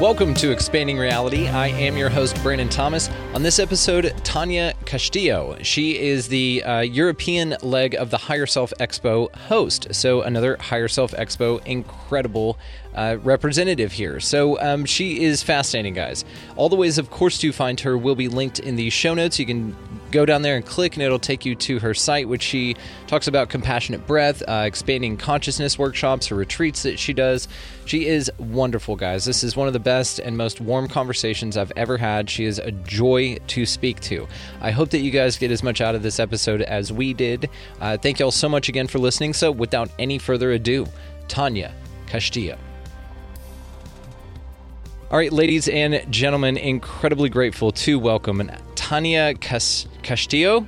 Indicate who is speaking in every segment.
Speaker 1: Welcome to Expanding Reality. I am your host, Brandon Thomas. On this episode, Tania Castilho. She is the uh, European leg of the Higher Self Expo host. So, another Higher Self Expo incredible uh, representative here. So um, she is fascinating, guys. All the ways, of course, to find her will be linked in the show notes. You can go down there and click, and it'll take you to her site, which she talks about compassionate breath, uh, expanding consciousness workshops, her retreats that she does. She is wonderful, guys. This is one of the best and most warm conversations I've ever had. She is a joy to speak to. I hope that you guys get as much out of this episode as we did. Uh, thank you all so much again for listening. So, without any further ado, Tania Castilho. All right, ladies and gentlemen, incredibly grateful to welcome Tania Castilho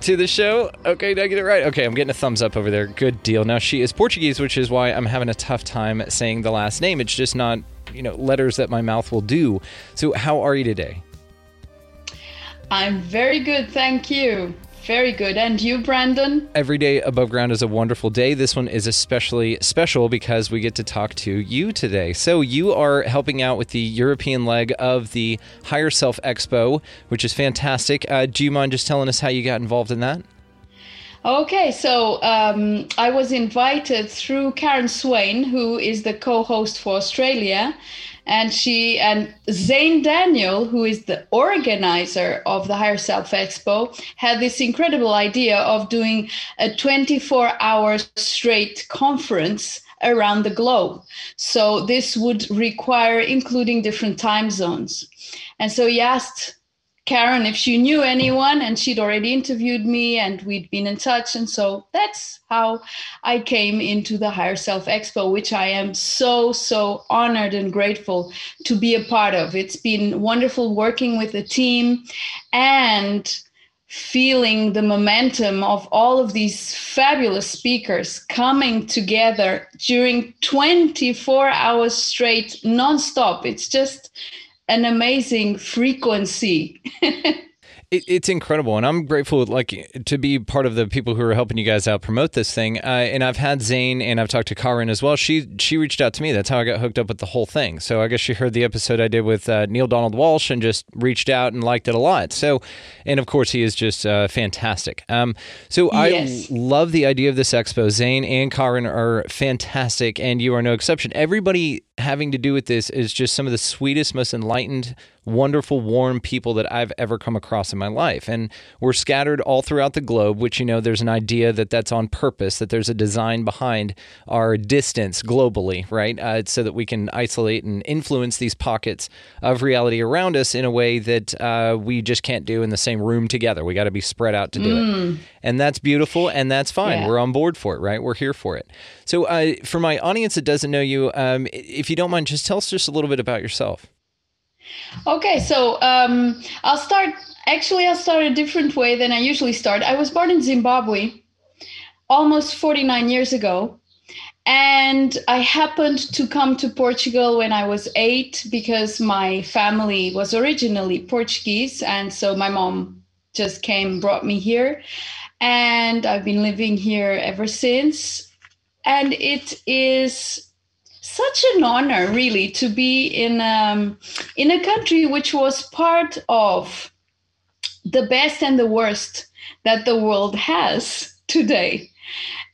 Speaker 1: to the show. Okay, did I get it right? Okay, I'm getting a thumbs up over there. Good deal. Now, she is Portuguese, which is why I'm having a tough time saying the last name. It's just not, you know, letters that my mouth will do. So, how are you today?
Speaker 2: I'm very good, thank you. Very good. And you, Brandon?
Speaker 1: Every day above ground is a wonderful day. This one is especially special because we get to talk to you today. So, you are helping out with the European leg of the Higher Self Expo, which is fantastic. Uh, do you mind just telling us how you got involved in that?
Speaker 2: Okay, so um, I was invited through Karen Swain, who is the co host for Australia and she and Zane Daniel, who is the organizer of the Higher Self Expo, had this incredible idea of doing a 24 hour straight conference around the globe. So this would require including different time zones. And so he asked Karen if she knew anyone, and she'd already interviewed me, and we'd been in touch. And so that's how I came into the Higher Self Expo, which I am so, so honored and grateful to be a part of. It's been wonderful working with the team and feeling the momentum of all of these fabulous speakers coming together during 24 hours straight, nonstop. It's just an amazing frequency.
Speaker 1: It, it's incredible, and I'm grateful, like, to be part of the people who are helping you guys out promote this thing. Uh, and I've had Zane, and I've talked to Karin as well. She she reached out to me. That's how I got hooked up with the whole thing. So I guess she heard the episode I did with uh, Neale Donald Walsch and just reached out and liked it a lot. So, and of course, he is just uh, fantastic. Um, so yes. I love the idea of this expo. Zane and Karin are fantastic, and you are no exception. Everybody having to do with this is just some of the sweetest, most enlightened, wonderful, warm people that I've ever come across in my life. And we're scattered all throughout the globe, which, you know, there's an idea that that's on purpose, that there's a design behind our distance globally, right? Uh, so that we can isolate and influence these pockets of reality around us in a way that uh, we just can't do in the same room together. We got to be spread out to do mm. it. And that's beautiful and that's fine. Yeah. We're on board for it, right? We're here for it. So, uh, for my audience that doesn't know you, um, if you don't mind, just tell us just a little bit about yourself.
Speaker 2: Okay, so um, I'll start. Actually, I'll start a different way than I usually start. I was born in Zimbabwe almost 49 years ago. And I happened to come to Portugal when I was eight because my family was originally Portuguese. And so my mom just came, brought me here. And I've been living here ever since. And it is such an honor, really, to be in um, in a country which was part of the best and the worst that the world has today.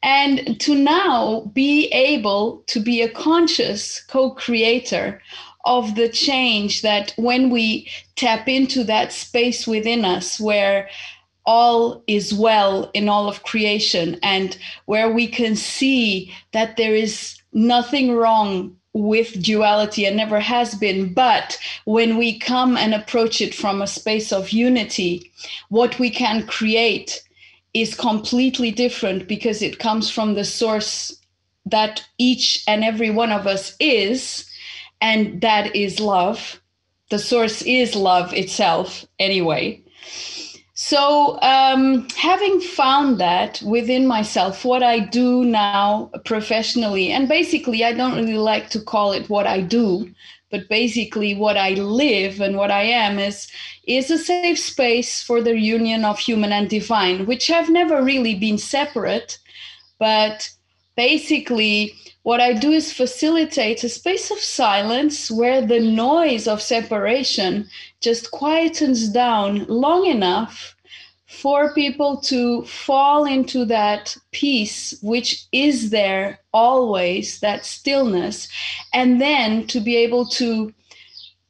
Speaker 2: And to now be able to be a conscious co creator of the change that when we tap into that space within us where all is well in all of creation and where we can see that there is nothing wrong with duality and never has been. But when we come and approach it from a space of unity, what we can create is completely different because it comes from the source that each and every one of us is, and that is love. The source is love itself, anyway. So, um, having found that within myself, what I do now professionally, and basically, I don't really like to call it what I do, but basically, what I live and what I am is is a safe space for the union of human and divine, which have never really been separate, but basically, what I do is facilitate a space of silence where the noise of separation just quietens down long enough for people to fall into that peace, which is there always, that stillness, and then to be able to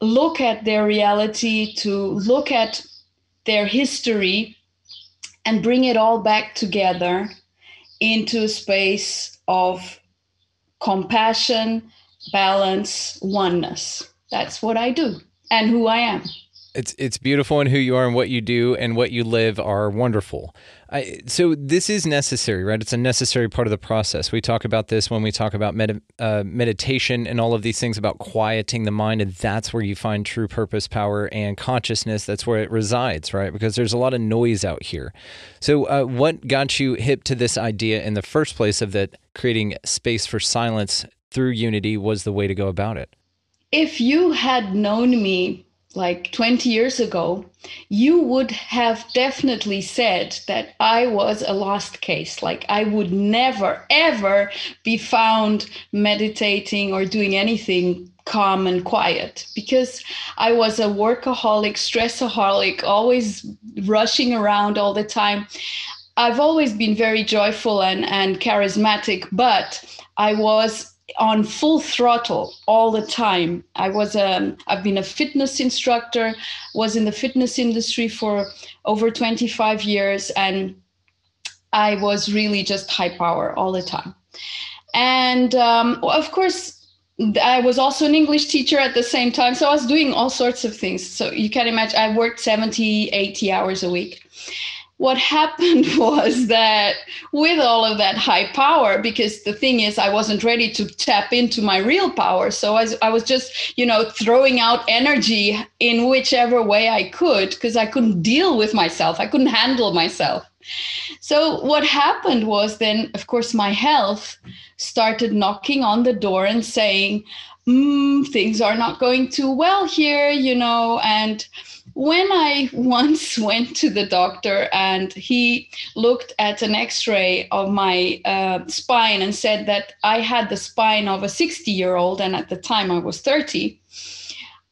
Speaker 2: look at their reality, to look at their history, and bring it all back together into a space of compassion, balance, oneness. That's what I do and who I am.
Speaker 1: It's it's beautiful and who you are and what you do and what you live are wonderful. I, so this is necessary, right? It's a necessary part of the process. We talk about this when we talk about med- uh, meditation and all of these things about quieting the mind, and that's where you find true purpose, power, and consciousness. That's where it resides, right? Because there's a lot of noise out here. So, uh, what got you hip to this idea in the first place of that creating space for silence through unity was the way to go about it?
Speaker 2: If you had known me like 20 years ago, you would have definitely said that I was a lost case. Like I would never, ever be found meditating or doing anything calm and quiet because I was a workaholic, stressaholic, always rushing around all the time. I've always been very joyful and, and charismatic, but I was on full throttle all the time. I was um, I've been a fitness instructor, was in the fitness industry for over 25 years, and I was really just high power all the time. And um, of course, I was also an English teacher at the same time, so I was doing all sorts of things. So you can imagine I worked 70, 80 hours a week what happened was that with all of that high power because the thing is i wasn't ready to tap into my real power. So i was, I was just you know throwing out energy in whichever way i could because i couldn't deal with myself. I couldn't handle myself. So what happened was then of course my health started knocking on the door and saying mm, things are not going too well here you know and when I once went to the doctor and he looked at an x ray of my uh, spine and said that I had the spine of a 60 year old, and at the time I was 30,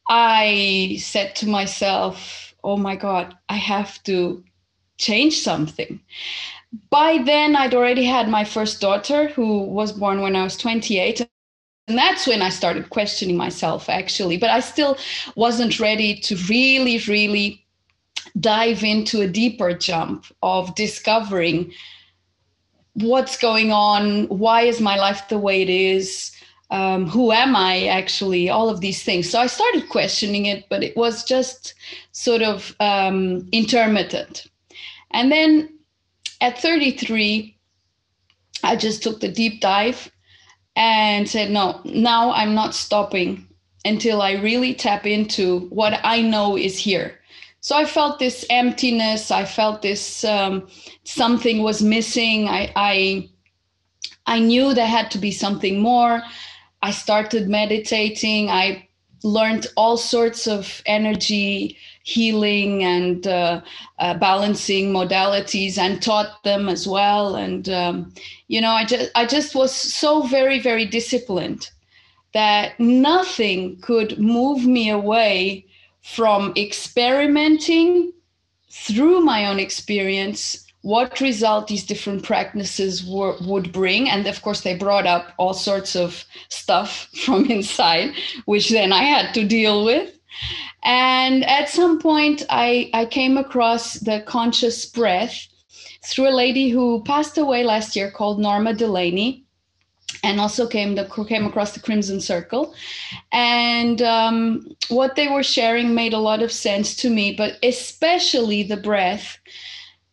Speaker 2: I said to myself, oh my God, I have to change something. By then, I'd already had my first daughter, who was born when I was 28 and that's when I started questioning myself, actually. But I still wasn't ready to really, really dive into a deeper jump of discovering what's going on, why is my life the way it is, um, who am I actually, all of these things. So I started questioning it, but it was just sort of um, intermittent. And then at 33, I just took the deep dive and said, no, now I'm not stopping until I really tap into what I know is here. So I felt this emptiness. I felt this um, something was missing. I, I I knew there had to be something more. I started meditating. I learned all sorts of energy healing and uh, uh, balancing modalities and taught them as well. And um, you know, I just I just was so very very disciplined that nothing could move me away from experimenting through my own experience what result these different practices were, would bring and of course they brought up all sorts of stuff from inside which then i had to deal with And at some point, I, I came across the conscious breath through a lady who passed away last year called Norma Delaney and also came the came across the Crimson Circle, and um, what they were sharing made a lot of sense to me, but especially the breath,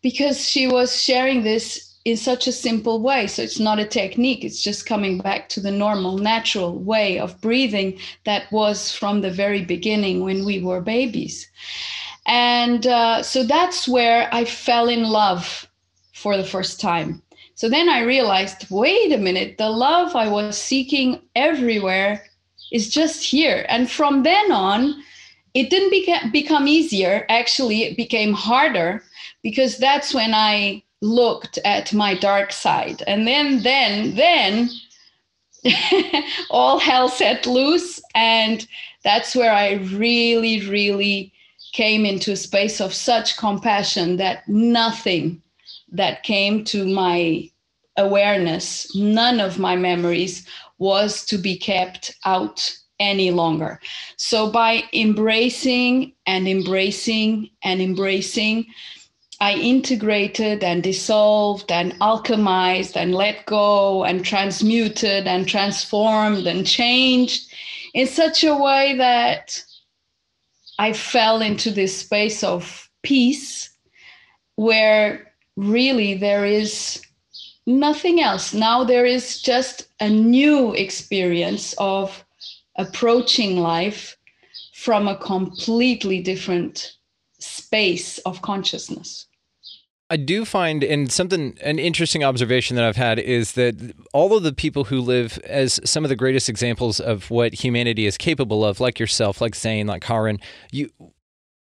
Speaker 2: because she was sharing this in such a simple way. So it's not a technique; it's just coming back to the normal, natural way of breathing that was from the very beginning when we were babies, and uh, so that's where I fell in love for the first time so then I realized wait a minute, the love I was seeking everywhere is just here. And from then on, it didn't beca- become easier. Actually, it became harder because that's when I looked at my dark side. And then, then, then, all hell set loose. And that's where I really, really came into a space of such compassion that nothing that came to my awareness, none of my memories was to be kept out any longer. So by embracing and embracing and embracing, I integrated and dissolved and alchemized and let go and transmuted and transformed and changed in such a way that I fell into this space of peace where really there is nothing else. Now there is just a new experience of approaching life from a completely different space of consciousness.
Speaker 1: I do find, and something, an interesting observation that I've had is that all of the people who live as some of the greatest examples of what humanity is capable of, like yourself, like Zane, like Karin, you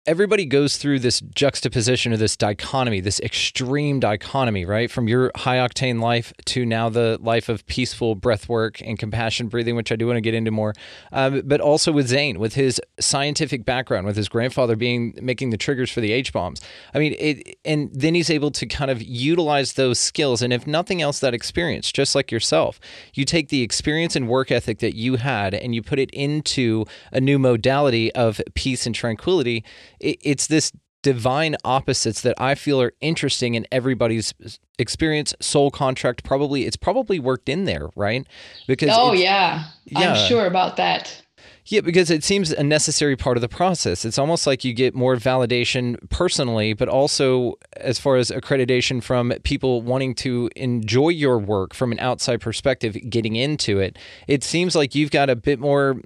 Speaker 1: everybody goes through this juxtaposition or this dichotomy, this extreme dichotomy, right? From your high octane life to now the life of peaceful breath work and compassion breathing, which I do want to get into more. Um, but also with Zane, with his scientific background, with his grandfather being making the triggers for the H bombs. I mean, it, and then he's able to kind of utilize those skills. And if nothing else, that experience, just like yourself, you take the experience and work ethic that you had and you put it into a new modality of peace and tranquility it, it's this divine opposites that I feel are interesting in everybody's experience. Soul contract probably it's probably worked in there, right?
Speaker 2: Because oh yeah. yeah, I'm sure about that.
Speaker 1: Yeah, because it seems a necessary part of the process. It's almost like you get more validation personally, but also as far as accreditation from people wanting to enjoy your work from an outside perspective, getting into it. It seems like you've got a bit more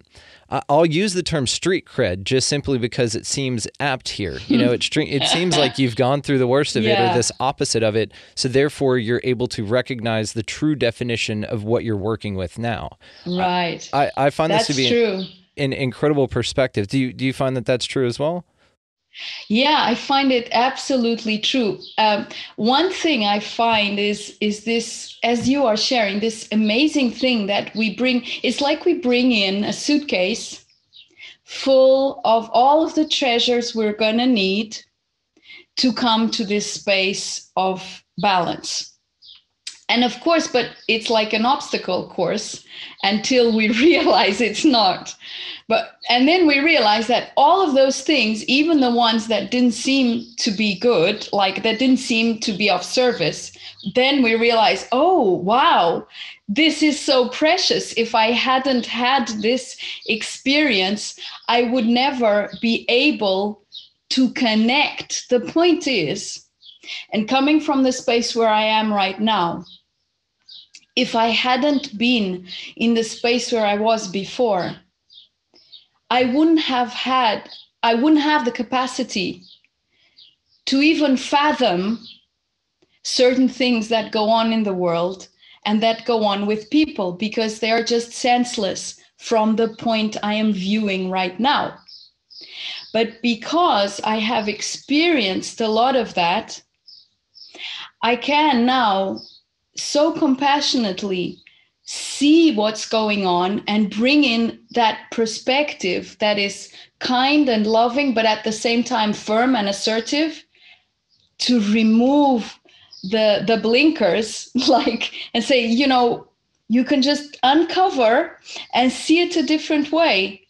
Speaker 1: I'll use the term street cred just simply because it seems apt here. You know, it it seems like you've gone through the worst of yeah. it or this opposite of it. So therefore, you're able to recognize the true definition of what you're working with now.
Speaker 2: Right.
Speaker 1: I, I find
Speaker 2: that's
Speaker 1: this to be
Speaker 2: true.
Speaker 1: An, an incredible perspective. Do you do you find that that's true as well?
Speaker 2: Yeah, I find it absolutely true. Um, one thing I find is is this, as you are sharing, this amazing thing that we bring. It's like we bring in a suitcase full of all of the treasures we're gonna need to come to this space of balance. And of course, but it's like an obstacle course until we realize it's not. But and then we realize that all of those things even the ones that didn't seem to be good like that didn't seem to be of service then we realize oh wow this is so precious. If i hadn't had this experience i would never be able to connect. The point is and coming from the space where i am right now if i hadn't been in the space where i was before I wouldn't have had, I wouldn't have the capacity to even fathom certain things that go on in the world and that go on with people because they are just senseless from the point I am viewing right now. But because I have experienced a lot of that, I can now so compassionately see what's going on and bring in that perspective that is kind and loving, but at the same time firm and assertive to remove the the blinkers like and say you know you can just uncover and see it a different way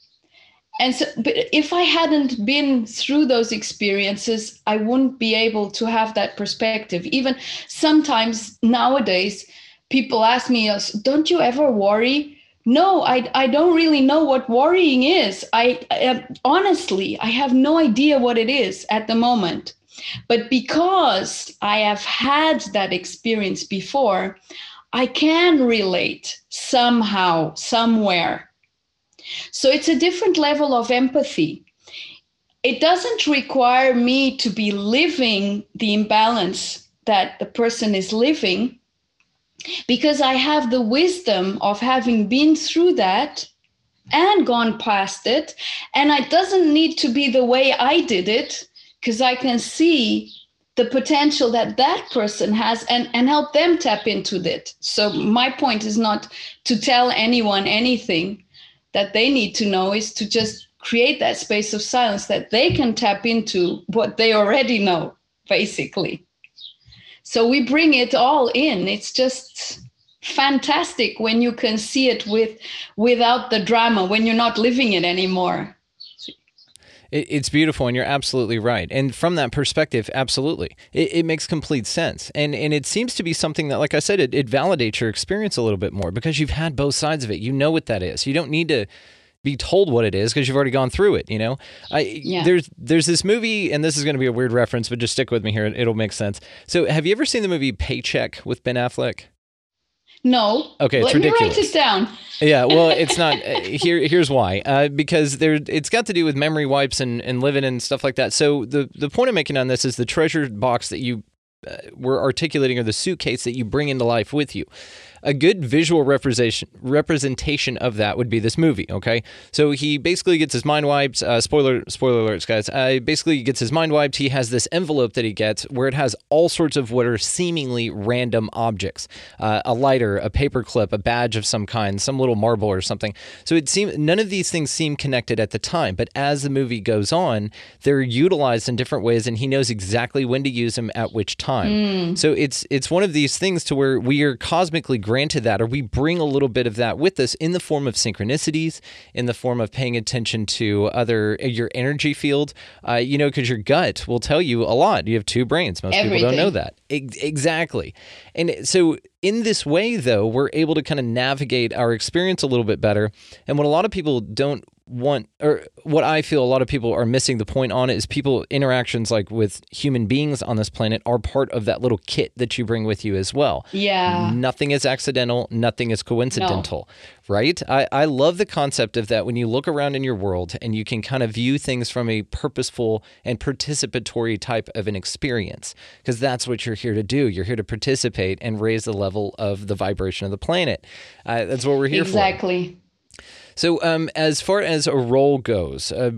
Speaker 2: and so but if i hadn't been through those experiences i wouldn't be able to have that perspective. Even sometimes nowadays people ask me don't you ever worry? No I, I don't really know what worrying is. I, I honestly i have no idea what it is at the moment. But because i have had that experience before i can relate somehow somewhere so it's a different level of empathy. It doesn't require me to be living the imbalance that the person is living because I have the wisdom of having been through that and gone past it. And it doesn't need to be the way I did it because I can see the potential that that person has and, and help them tap into it. So my point is not to tell anyone anything, that they need to know is to just create that space of silence that they can tap into what they already know, basically. So we bring it all in. It's just fantastic when you can see it with without the drama, when you're not living it anymore.
Speaker 1: It's beautiful, and you're absolutely right. And from that perspective, absolutely, it, it, makes complete sense. And and it seems to be something that, like I said, it, it validates your experience a little bit more because you've had both sides of it. You know what that is. You don't need to be told what it is because you've already gone through it. You know, I, yeah. there's there's this movie, and this is going to be a weird reference, but just stick with me here; it'll make sense. So, have you ever seen the movie Paycheck with Ben Affleck?
Speaker 2: No.
Speaker 1: Okay, it's
Speaker 2: Let
Speaker 1: ridiculous.
Speaker 2: me write it down.
Speaker 1: yeah, well, it's not. Uh, here, here's why. Uh, because there, it's got to do with memory wipes and, and living and stuff like that. So the the point I'm making on this is the treasure box that you uh, were articulating, or the suitcase that you bring into life with you a good visual representation representation of that would be this movie. Okay, so he basically gets his mind wiped. Uh, spoiler spoiler alerts, guys. Uh, basically gets his mind wiped. He has this envelope that he gets where it has all sorts of what are seemingly random objects: uh, a lighter, a paper clip, a badge of some kind, some little marble or something. So it seems none of these things seem connected at the time, but as the movie goes on, they're utilized in different ways, and he knows exactly when to use them at which time. Mm. So it's it's one of these things to where we are cosmically granted that, or we bring a little bit of that with us in the form of synchronicities, in the form of paying attention to other uh, your energy field. Uh, you know, because your gut will tell you a lot. You have two brains. Most Everything. people don't know that. exactly. And so, in this way, though, we're able to kind of navigate our experience a little bit better. And what a lot of people don't want or what I feel a lot of people are missing the point on it is people interactions like with human beings on this planet are part of that little kit that you bring with you as well.
Speaker 2: Yeah.
Speaker 1: Nothing is accidental, nothing is coincidental, no. right? I, I love the concept of that when you look around in your world and you can kind of view things from a purposeful and participatory type of an experience because that's what you're here to do. You're here to participate and raise the level of the vibration of the planet. Uh, that's what we're here
Speaker 2: exactly.
Speaker 1: for.
Speaker 2: Exactly.
Speaker 1: So, um, as far as a role goes, uh,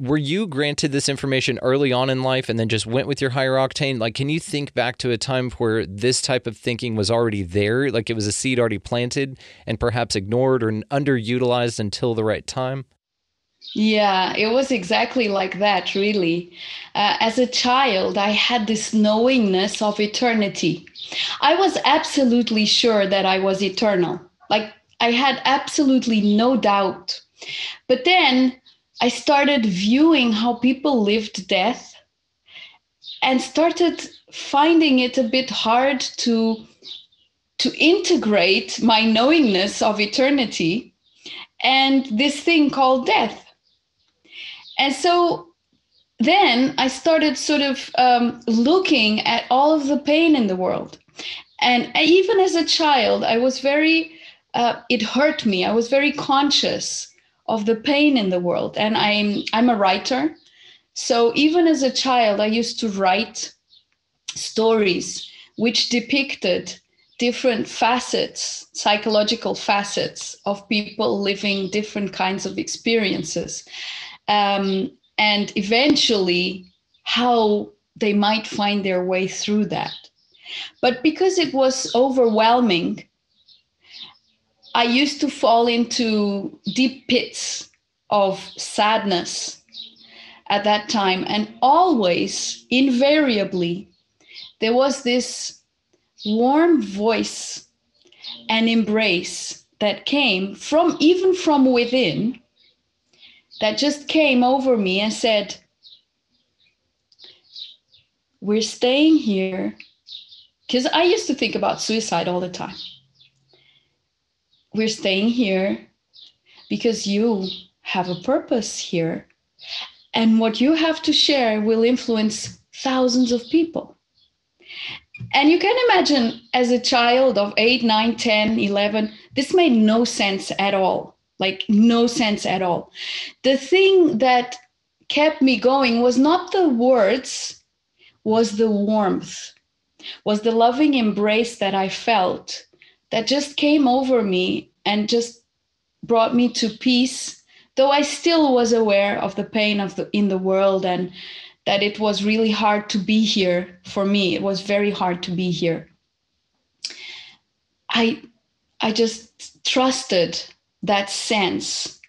Speaker 1: were you granted this information early on in life and then just went with your higher octane? Like, can you think back to a time where this type of thinking was already there? Like it was a seed already planted and perhaps ignored or underutilized until the right time?
Speaker 2: Yeah, it was exactly like that, really. Uh, as a child, I had this knowingness of eternity. I was absolutely sure that I was eternal. Like, I had absolutely no doubt. But then I started viewing how people lived death and started finding it a bit hard to to integrate my knowingness of eternity and this thing called death. And so then I started sort of um, looking at all of the pain in the world. And even as a child, I was very uh, it hurt me. I was very conscious of the pain in the world, and I'm I'm a writer. So even as a child, I used to write stories which depicted different facets, psychological facets of people living different kinds of experiences, um, and eventually how they might find their way through that. But because it was overwhelming, I used to fall into deep pits of sadness at that time. And always, invariably, there was this warm voice and embrace that came from even from within that just came over me and said, We're staying here. Because I used to think about suicide all the time. We're staying here because you have a purpose here. And what you have to share will influence thousands of people. And you can imagine as a child of 8, 9, 10, 11, this made no sense at all. Like, no sense at all. The thing that kept me going was not the words, was the warmth, was the loving embrace that I felt that just came over me and just brought me to peace though i still was aware of the pain of the in the world and that it was really hard to be here for me. It was very hard to be here. I i just trusted that sense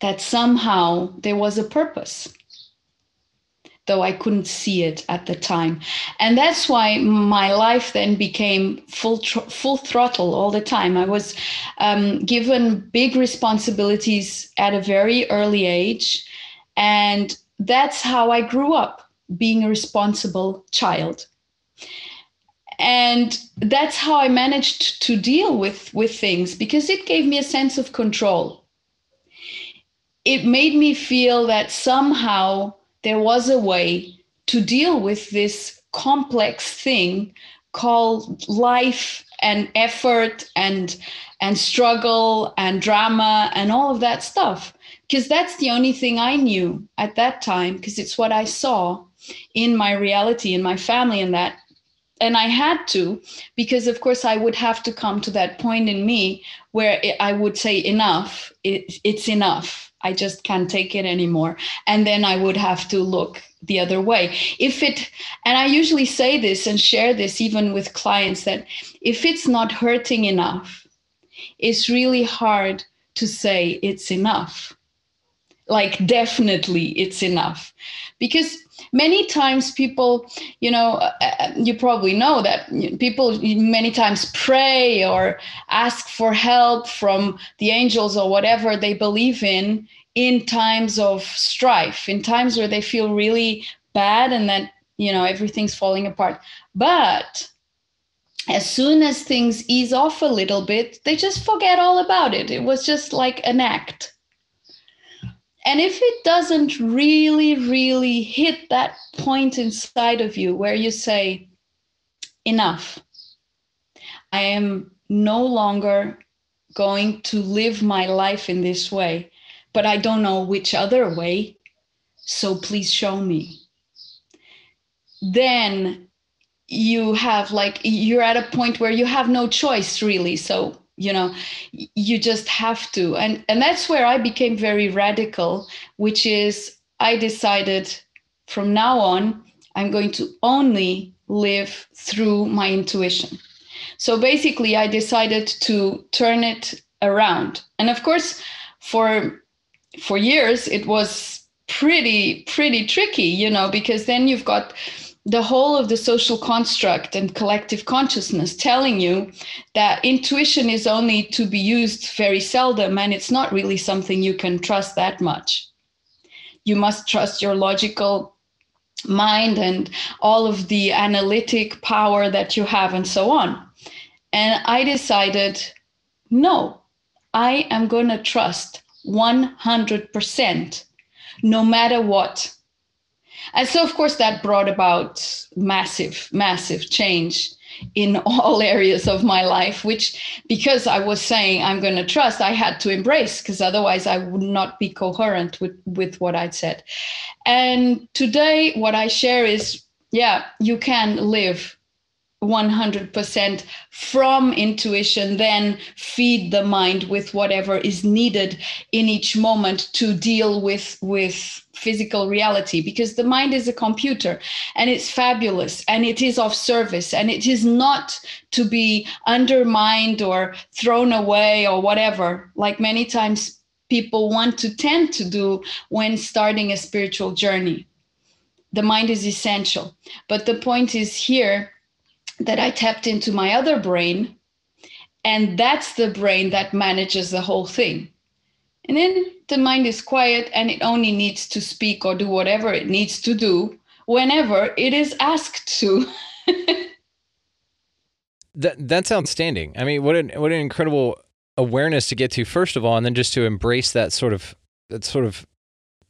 Speaker 2: that somehow there was a purpose though I couldn't see it at the time. And that's why my life then became full tr- full throttle all the time. I was um, given big responsibilities at a very early age, and that's how I grew up, being a responsible child. And that's how I managed to deal with with things because it gave me a sense of control. It made me feel that somehow there was a way to deal with this complex thing called life and effort and and struggle and drama and all of that stuff. Because that's the only thing i knew at that time because it's what i saw in my reality in my family and that. And i had to because of course i would have to come to that point in me where i would say enough it, it's enough I just can't take it anymore. And then I would have to look the other way. If it, and I usually say this and share this even with clients that if it's not hurting enough, it's really hard to say it's enough. Like, definitely it's enough. Because many times people you know uh, uh, you probably know that people many times pray or ask for help from the angels or whatever they believe in in times of strife in times where they feel really bad and that you know everything's falling apart. But as soon as things ease off a little bit they just forget all about it. It was just like an act and if it doesn't really, really hit that point inside of you where you say, enough, I am no longer going to live my life in this way, but I don't know which other way, so please show me. Then you have like, you're at a point where you have no choice really. So you know you just have to. And and that's where i became very radical which is i decided from now on i'm going to only live through my intuition. So basically i decided to turn it around. And of course for for years it was pretty pretty tricky you know because then you've got the whole of the social construct and collective consciousness telling you that intuition is only to be used very seldom and it's not really something you can trust that much. You must trust your logical mind and all of the analytic power that you have and so on. And I decided no, I am going to trust 100% no matter what and so, of course, that brought about massive, massive change in all areas of my life, which, because I was saying I'm going to trust, I had to embrace, because otherwise I would not be coherent with, with what I'd said. And today, what I share is yeah, you can live 100% from intuition, then feed the mind with whatever is needed in each moment to deal with, with physical reality because the mind is a computer and it's fabulous and it is of service and it is not to be undermined or thrown away or whatever. Like many times people want to tend to do when starting a spiritual journey. The mind is essential but the point is here that I tapped into my other brain. And that's the brain that manages the whole thing. And then the mind is quiet and it only needs to speak or do whatever it needs to do whenever it is asked to.
Speaker 1: that that's outstanding. I mean, what an what an incredible awareness to get to first of all, and then just to embrace that sort of that sort of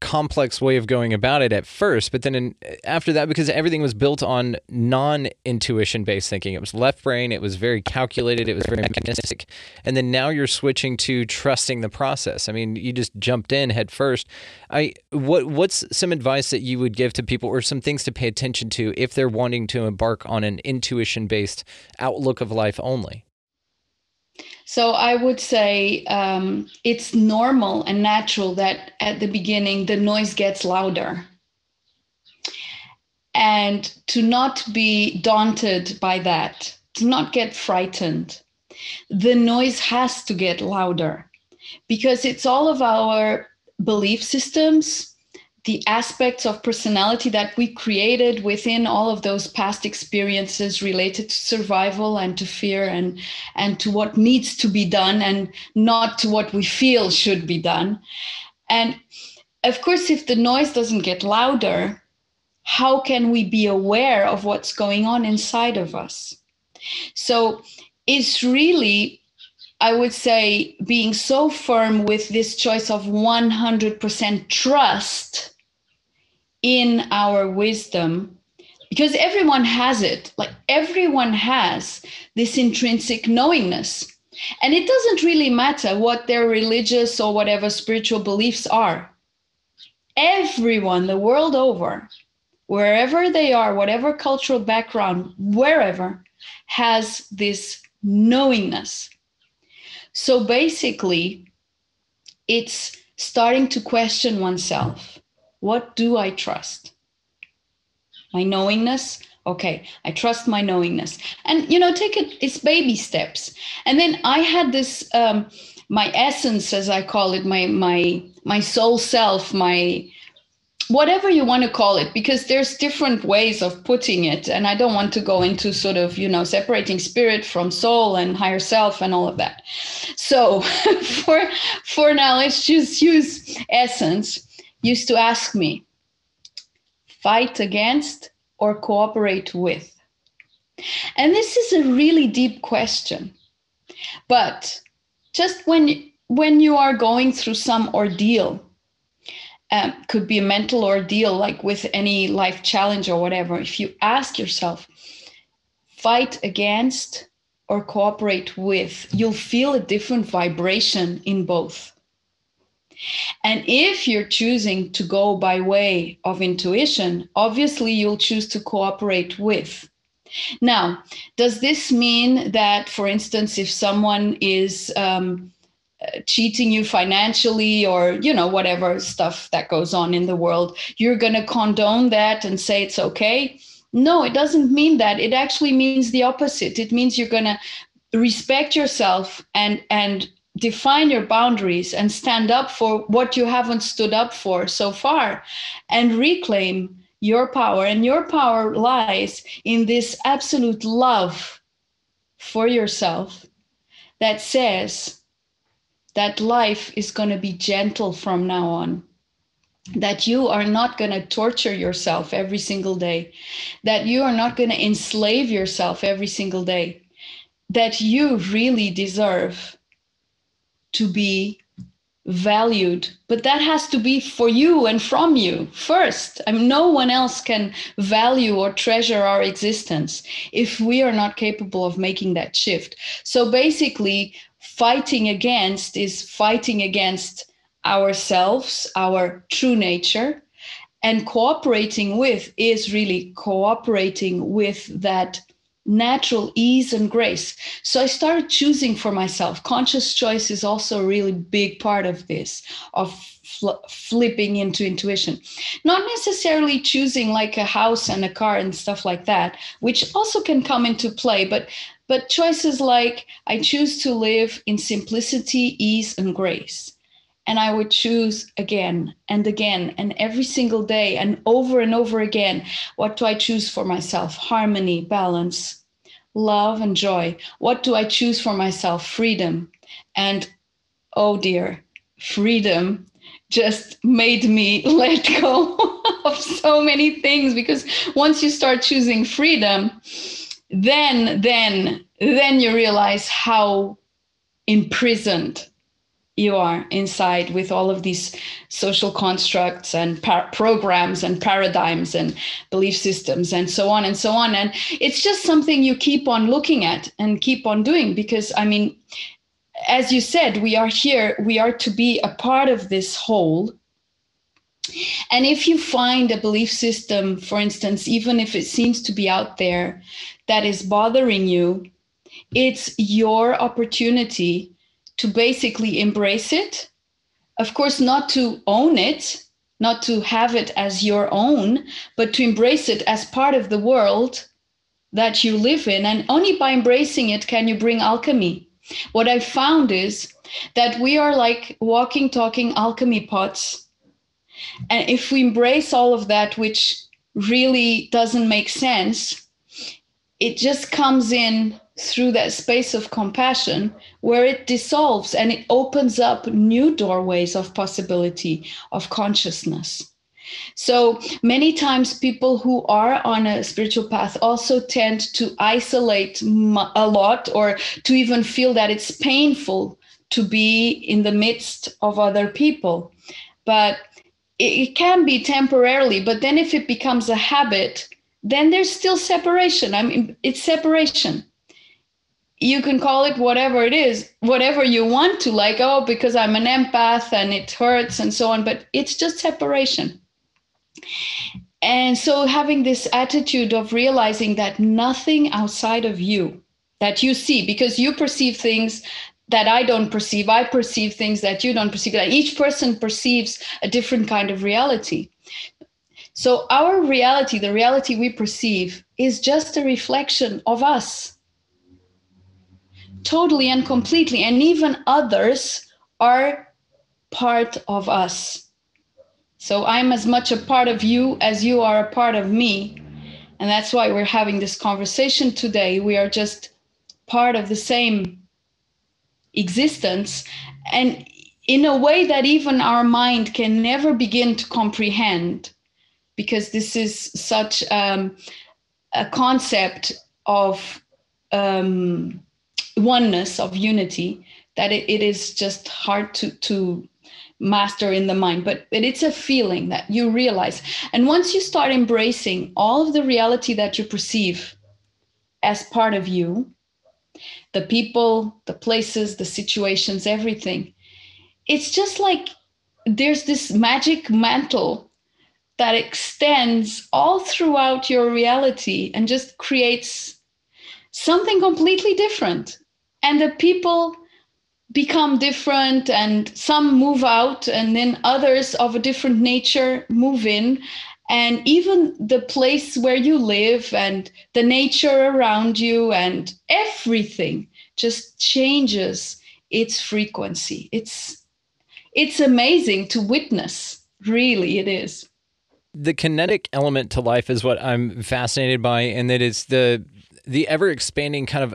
Speaker 1: complex way of going about it at first, but then in, after that, because everything was built on non intuition based thinking, it was left brain, it was very calculated, it was very mechanistic. And then now you're switching to trusting the process. I mean, you just jumped in head first. I what what's some advice that you would give to people or some things to pay attention to if they're wanting to embark on an intuition based outlook of life only?
Speaker 2: So I would say um, it's normal and natural that at the beginning the noise gets louder. And to not be daunted by that, to not get frightened. The noise has to get louder because it's all of our belief systems, the aspects of personality that we created within all of those past experiences related to survival and to fear and and to what needs to be done and not to what we feel should be done. And of course if the noise doesn't get louder how can we be aware of what's going on inside of us? So it's really I would say being so firm with this choice of 100% trust in our wisdom because everyone has it. Like everyone has this intrinsic knowingness. And it doesn't really matter what their religious or whatever spiritual beliefs are. Everyone the world over wherever they are whatever cultural background wherever has this knowingness. So basically it's starting to question oneself what do I trust? My knowingness? Okay, I trust my knowingness. And, you know, take it, it's baby steps. And then I had this, um, my essence, as I call it, my, my, my soul self, my, whatever you want to call it because there's different ways of putting it and i don't want to go into sort of you know separating spirit from soul and higher self and all of that so for for now let's just use essence used to ask me fight against or cooperate with? And this is a really deep question. But just when when you are going through some ordeal, um, could be a mental ordeal like with any life challenge or whatever, if you ask yourself, fight against or cooperate with, you'll feel a different vibration in both. And if you're choosing to go by way of intuition, obviously you'll choose to cooperate with. Now, does this mean that, for instance, if someone is um, cheating you financially or you know whatever stuff that goes on in the world, you're going to condone that and say it's okay? No, it doesn't mean that. It actually means the opposite. It means you're going to respect yourself and and define your boundaries and stand up for what you haven't stood up for so far and reclaim your power. And your power lies in this absolute love for yourself that says that life is going to be gentle from now on. That you are not going to torture yourself every single day, that you are not going to enslave yourself every single day, that you really deserve to be valued but that has to be for you and from you first. I mean, no one else can value or treasure our existence if we are not capable of making that shift. So basically fighting against is fighting against ourselves our true nature and cooperating with is really cooperating with that natural ease and grace. So I started choosing for myself. Conscious choice is also a really big part of this, of fl- flipping into intuition. Not necessarily choosing like a house and a car and stuff like that, which also can come into play, but but choices like I choose to live in simplicity, ease, and grace. And I would choose again and again and every single day and over and over again. What do I choose for myself? Harmony, balance, love, and joy. What do I choose for myself? Freedom. And oh dear, freedom just made me let go of so many things because once you start choosing freedom then then then you realize how imprisoned you are inside with all of these social constructs and par- programs and paradigms and belief systems and so on and so on. And it's just something you keep on looking at and keep on doing because i mean as you said we are here we are to be a part of this whole. And if you find a belief system for instance even if it seems to be out there that is bothering you it's your opportunity to basically embrace it. Of course, not to own it, not to have it as your own, but to embrace it as part of the world that you live in. And only by embracing it can you bring alchemy. What I found is that we are like walking, talking alchemy pots. And if we embrace all of that, which really doesn't make sense, it just comes in through that space of compassion where it dissolves and it opens up new doorways of possibility of consciousness. So many times, people who are on a spiritual path also tend to isolate a lot or to even feel that it's painful to be in the midst of other people. But it can be temporarily, but then if it becomes a habit, then there's still separation. I mean, it's separation you can call it whatever it is, whatever you want to, like, oh, because I'm an empath and it hurts and so on, but it's just separation. And so having this attitude of realizing that nothing outside of you that you see, because you perceive things that I don't perceive, I perceive things that you don't perceive, that each person perceives a different kind of reality. So our reality, the reality we perceive, is just a reflection of us totally and completely. And even others are part of us. So I'm as much a part of you as you are a part of me. And that's why we're having this conversation today. We are just part of the same existence. And in a way that even our mind can never begin to comprehend, because this is such um, a concept of um, oneness of unity that it, it is just hard to to master in the mind. But, but it's a feeling that you realize. And once you start embracing all of the reality that you perceive as part of you the people the places the situations everything it's just like there's this magic mantle that extends all throughout your reality and just creates something completely different. And the people become different and some move out and then others of a different nature move in. And even the place where you live and the nature around you and everything just changes its frequency. It's it's amazing to witness. Really it is.
Speaker 1: The kinetic element to life is what i'm fascinated by and that is the the ever expanding kind of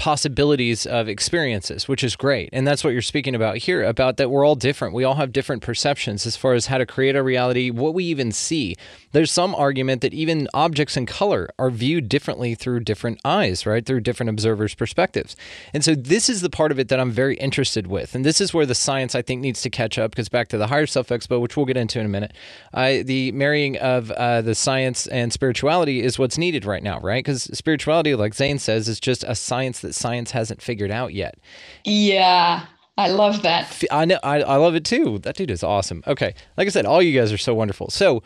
Speaker 1: possibilities of experiences, which is great. And that's what you're speaking about here about that we're all different. We all have different perceptions as far as how to create a reality, what we even see. There's some argument that even objects in color are viewed differently through different eyes, right? Through different observers' perspectives. And so this is the part of it that I'm very interested with. And this is where the science, I think, needs to catch up because back to the Higher Self Expo, which we'll get into in a minute, uh, the marrying of uh, the science and spirituality is what's needed right now, right? Because spirituality, like Zane says, is just a science that that science hasn't figured out yet.
Speaker 2: Yeah. I love that.
Speaker 1: I know. I, I love it too. That dude is awesome. Okay. Like I said, all you guys are so wonderful. So,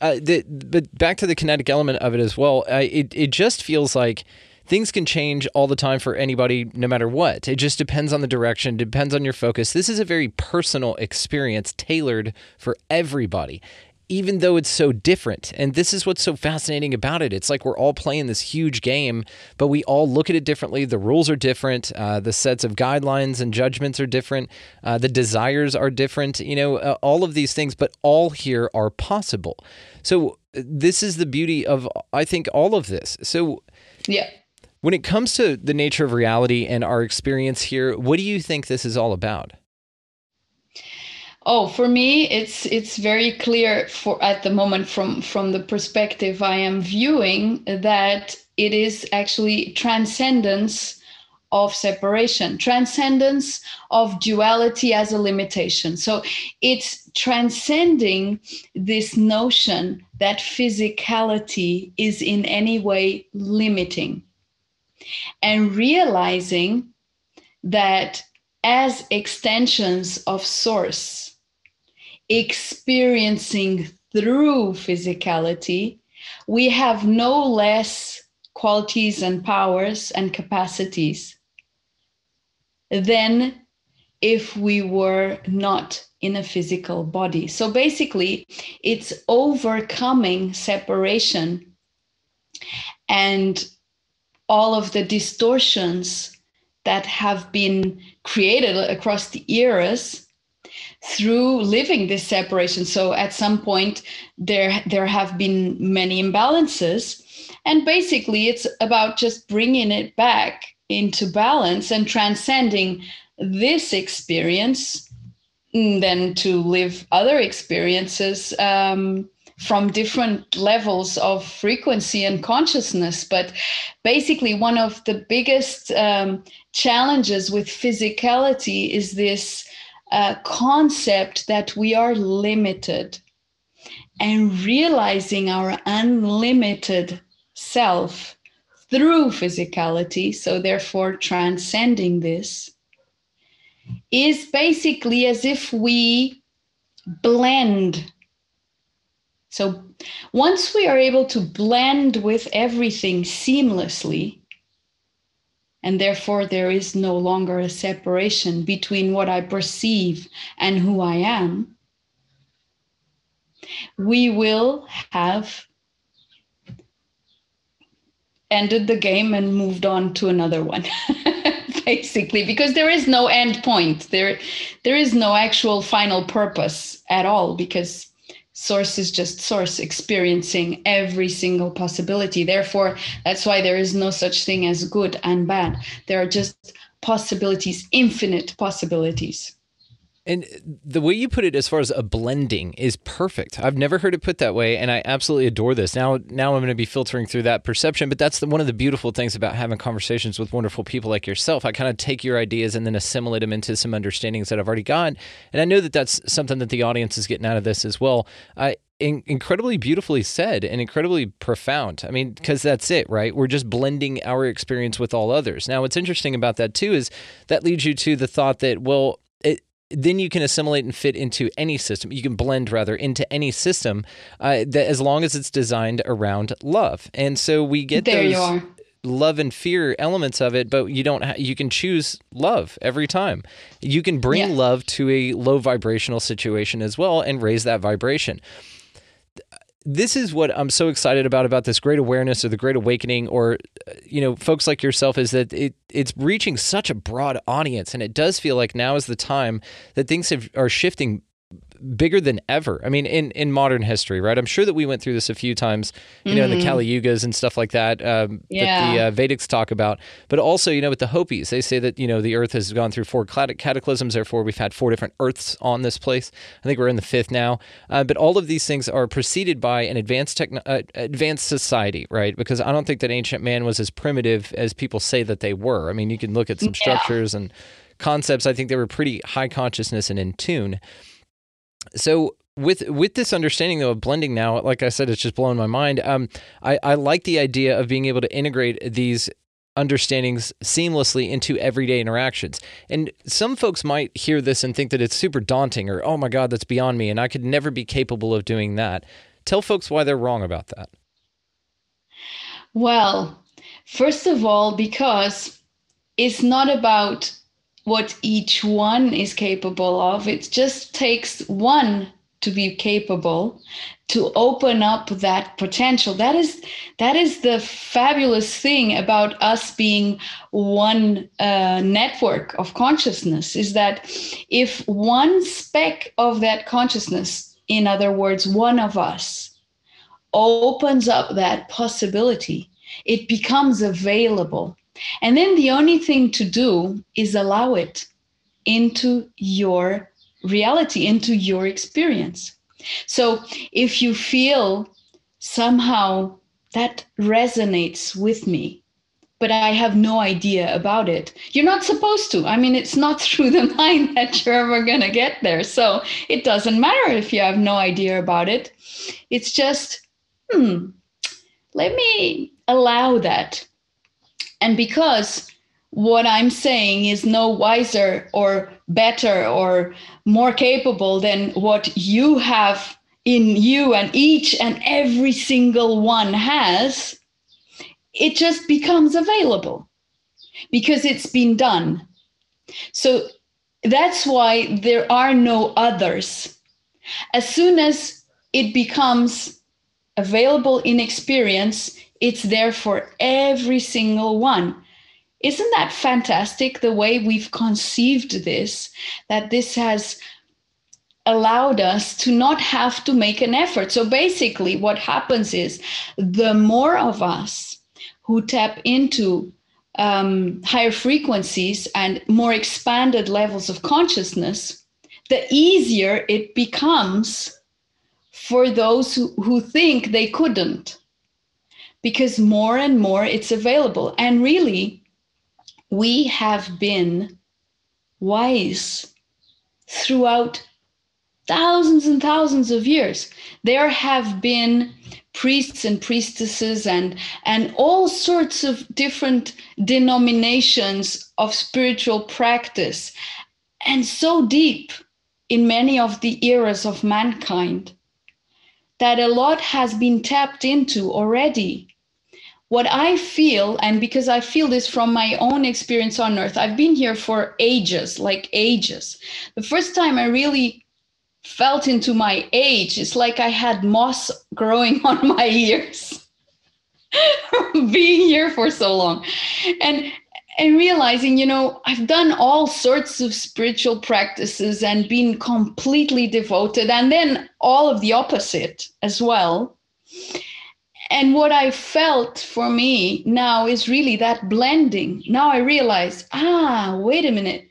Speaker 1: uh, the, but back to the kinetic element of it as well. It, it just feels like things can change all the time for anybody, no matter what. It just depends on the direction, depends on your focus. This is a very personal experience tailored for everybody even though it's so different. And this is what's so fascinating about it. It's like we're all playing this huge game, but we all look at it differently. The rules are different. Uh, the sets of guidelines and judgments are different. Uh, the desires are different. You know, uh, all of these things, but all here are possible. So, this is the beauty of, I think, all of this. So,
Speaker 2: yeah.
Speaker 1: When it comes to the nature of reality and our experience here, what do you think this is all about?
Speaker 2: Oh, for me, it's it's very clear for at the moment from from the perspective I am viewing that it is actually transcendence of separation, transcendence of duality as a limitation. So it's transcending this notion that physicality is in any way limiting and realizing that as extensions of source, experiencing through physicality, we have no less qualities and powers and capacities than if we were not in a physical body. So basically, it's overcoming separation and all of the distortions that have been created across the eras through living this separation so at some point there there have been many imbalances and basically it's about just bringing it back into balance and transcending this experience mm, then to live other experiences um, from different levels of frequency and consciousness. But basically, one of the biggest um, challenges with physicality is this uh, concept that we are limited and realizing our unlimited self through physicality, so therefore transcending this, is basically as if we blend. So once we are able to blend with everything seamlessly, and therefore there is no longer a separation between what I perceive and who I am, we will have ended the game and moved on to another one. basically because there is no end point there there is no actual final purpose at all because source is just source experiencing every single possibility. Therefore that's why there is no such thing as good and bad. There are just possibilities infinite possibilities
Speaker 1: and the way you put it, as far as a blending, is perfect. I've never heard it put that way, and I absolutely adore this. Now, now I'm going to be filtering through that perception, but that's the, one of the beautiful things about having conversations with wonderful people like yourself. I kind of take your ideas and then assimilate them into some understandings that I've already got, and I know that that's something that the audience is getting out of this as well. I in- incredibly beautifully said and incredibly profound. I mean, because that's it, right? We're just blending our experience with all others. Now, what's interesting about that too is that leads you to the thought that, well, then you can assimilate and fit into any system. You can blend rather into any system uh, that as long as it's designed around love. And so we get
Speaker 2: there
Speaker 1: those love and fear elements of it, but you don't. Ha- you can choose love every time. You can bring yeah. love to a low vibrational situation as well and raise that vibration this is what I'm so excited about about this great awareness or the great awakening or uh, you know folks like yourself is that it it's reaching such a broad audience. And it does feel like now is the time that things have, are shifting bigger than ever. I mean, in, in modern history, right? I'm sure that we went through this a few times, you mm-hmm. know, in the mm-hmm. Kali Yugas and stuff like that, um, yeah. that the uh, Vedics talk about. But also, you know, with the Hopis, they say that, you know, the earth has gone through four cataclysms. Therefore, we've had four different earths on this place. I think we're in the fifth now. Uh, but all of these things are preceded by an advanced, techno- uh, advanced society, right? Because I don't think that ancient man was as primitive as people say that they were. I mean, you can look at some yeah. structures and concepts. I think they were pretty high consciousness and in tune so with with this understanding though of blending now, like I said, it's just blowing my mind. Um, I, I like the idea of being able to integrate these understandings seamlessly into everyday interactions. And some folks might hear this and think that it's super daunting or, oh my God, that's beyond me, and I could never be capable of doing that. Tell folks why they're wrong about that.
Speaker 2: Well, first of all, because it's not about what each one is capable of. It just takes one to be capable to open up that potential that is that is the fabulous thing about us being one uh, network of consciousness is that if one speck of that consciousness in other words one of us opens up that possibility it becomes available and then the only thing to do is allow it into your reality, into your experience. So if you feel somehow that resonates with me, but I have no idea about it. You're not supposed to. I mean, it's not through the mind that you're ever going to get there. So it doesn't matter if you have no idea about it. It's just, hmm, let me allow that. And because what I'm saying is no wiser or better or more capable than what you have in you and each and every single one has, it just becomes available because it's been done. So that's why there are no others. As soon as it becomes available in experience, it's there for every single one. Isn't that fantastic the way we've conceived this? That this has allowed us to not have to make an effort. So basically, what happens is the more of us who tap into um, higher frequencies and more expanded levels of consciousness, the easier it becomes for those who, who think they couldn't. Because more and more it's available. And really, we have been wise throughout thousands and thousands of years. There have been priests and priestesses and and all sorts of different denominations of spiritual practice and so deep in many of the eras of mankind that a lot has been tapped into already what I feel, and because I feel this from my own experience on earth, I've been here for ages, like ages. The first time I really felt into my age. It's like I had moss growing on my ears being here for so long. And and realizing, you know, I've done all sorts of spiritual practices and been completely devoted, and then all of the opposite as well. And what I felt for me now is really that blending. Now I realize, ah, wait a minute,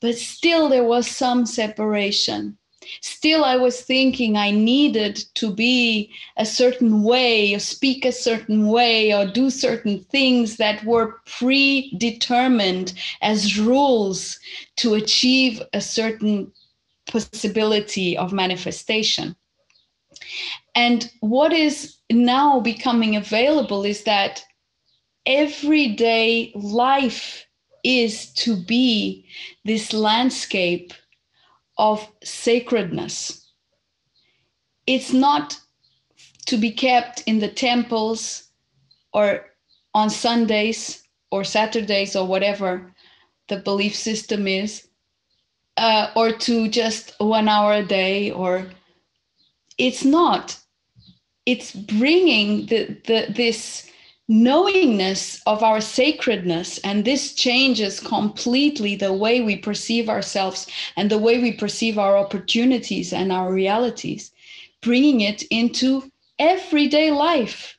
Speaker 2: but still there was some separation still I was thinking I needed to be a certain way, or speak a certain way, or do certain things that were predetermined as rules to achieve a certain possibility of manifestation. And what is now becoming available is that everyday life is to be this landscape of sacredness. It's not to be kept in the temples or on Sundays or Saturdays or whatever the belief system is, uh, or to just one hour a day, or it's not. It's bringing the, the this knowingness of our sacredness and this changes completely the way we perceive ourselves and the way we perceive our opportunities and our realities bringing it into everyday life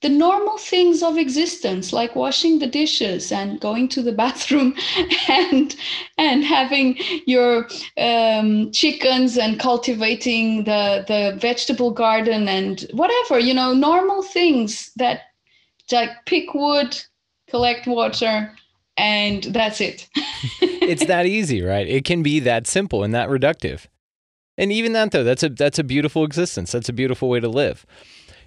Speaker 2: the normal things of existence like washing the dishes and going to the bathroom and and having your um, chickens and cultivating the the vegetable garden and whatever you know normal things that like pick wood, collect water, and that's it.
Speaker 1: it's that easy, right? It can be that simple and that reductive. And even that though, that's a that's a beautiful existence. That's a beautiful way to live.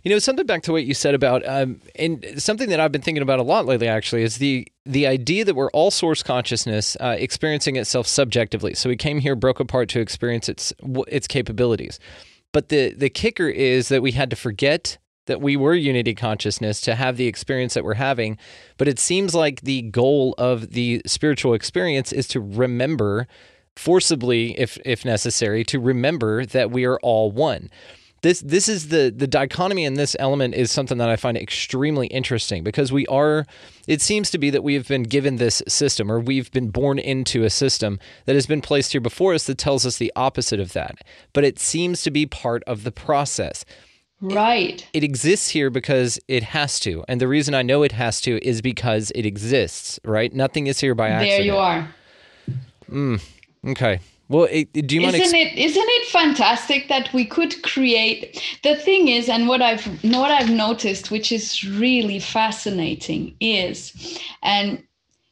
Speaker 1: You know, something back to what you said about, um, and something that I've been thinking about a lot lately, actually, is the the idea that we're all source consciousness uh, experiencing itself subjectively. So we came here, broke apart to experience its its capabilities. But the the kicker is that we had to forget that we were unity consciousness to have the experience that we're having. But it seems like the goal of the spiritual experience is to remember forcibly, if if necessary, to remember that we are all one. This this is the the dichotomy in this element is something that I find extremely interesting because we are it seems to be that we have been given this system or we've been born into a system that has been placed here before us that tells us the opposite of that. But it seems to be part of the process.
Speaker 2: Right.
Speaker 1: It, it, exists here because it has to. And the reason I know it has to is because it exists, right? Nothing is here by accident.
Speaker 2: There you are.
Speaker 1: Mm, okay. Well, it, do you mind?
Speaker 2: Isn't it isn't it fantastic that we could create? The thing is, and what I've what I've noticed, which is really fascinating, is, and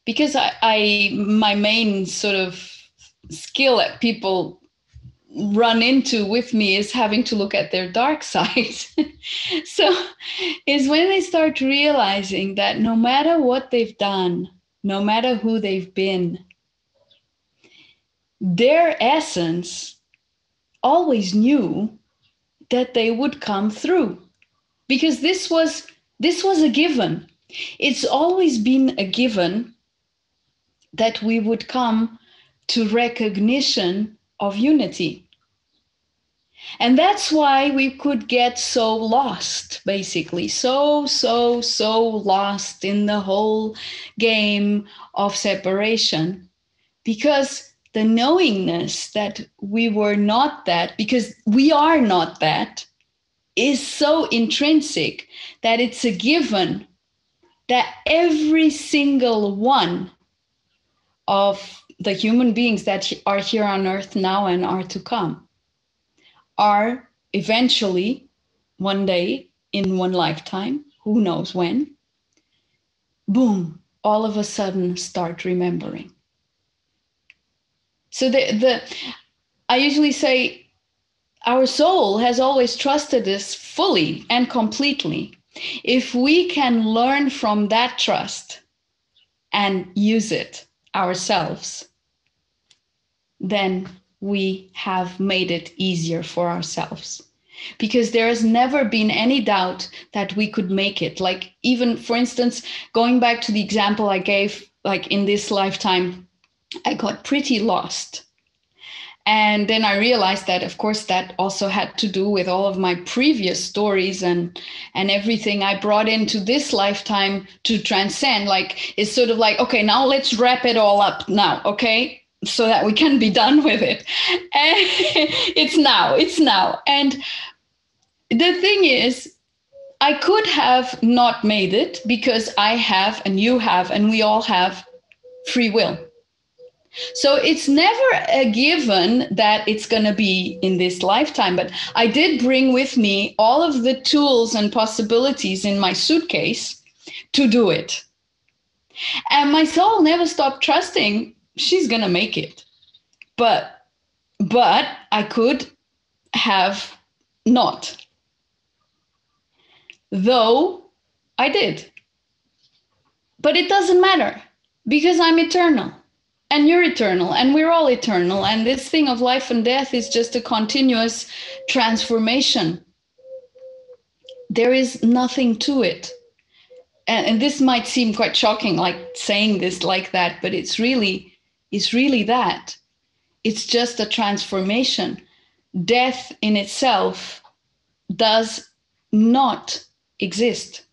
Speaker 2: because I, I my main sort of skill that people run into with me is having to look at their dark side. so is when they start realizing that no matter what they've done, no matter who they've been, their essence always knew that they would come through. Because this was this was a given. It's always been a given that we would come to recognition of unity. And that's why we could get so lost basically. So so so lost in the whole game of separation. Because the knowingness that we were not that, because we are not that, is so intrinsic that it's a given that every single one of the human beings that are here on earth now and are to come are eventually one day in one lifetime, who knows when, boom, all of a sudden start remembering. So the the I usually say our soul has always trusted us fully and completely. If we can learn from that trust and use it ourselves, then we have made it easier for ourselves. Because there has never been any doubt that we could make it. Like, even for instance, going back to the example I gave, like in this lifetime, I got pretty lost. And then I realized that, of course, that also had to do with all of my previous stories and and everything I brought into this lifetime to transcend. Like it's sort of like, okay, now let's wrap it all up now, okay, so that we can be done with it. And it's now, it's now. And the thing is, I could have not made it because I have, and you have, and we all have free will so it's never a given that it's going to be in this lifetime. But I did bring with me all of the tools and possibilities in my suitcase to do it. And my soul never stopped trusting she's going to make it. But but I could have not. Though I did. But it doesn't matter because I'm eternal and you're eternal and we're all eternal and this thing of life and death is just a continuous transformation. There is nothing to it. And, and, this might seem quite shocking like saying this like that but it's really it's really that. It's just a transformation. Death in itself does not exist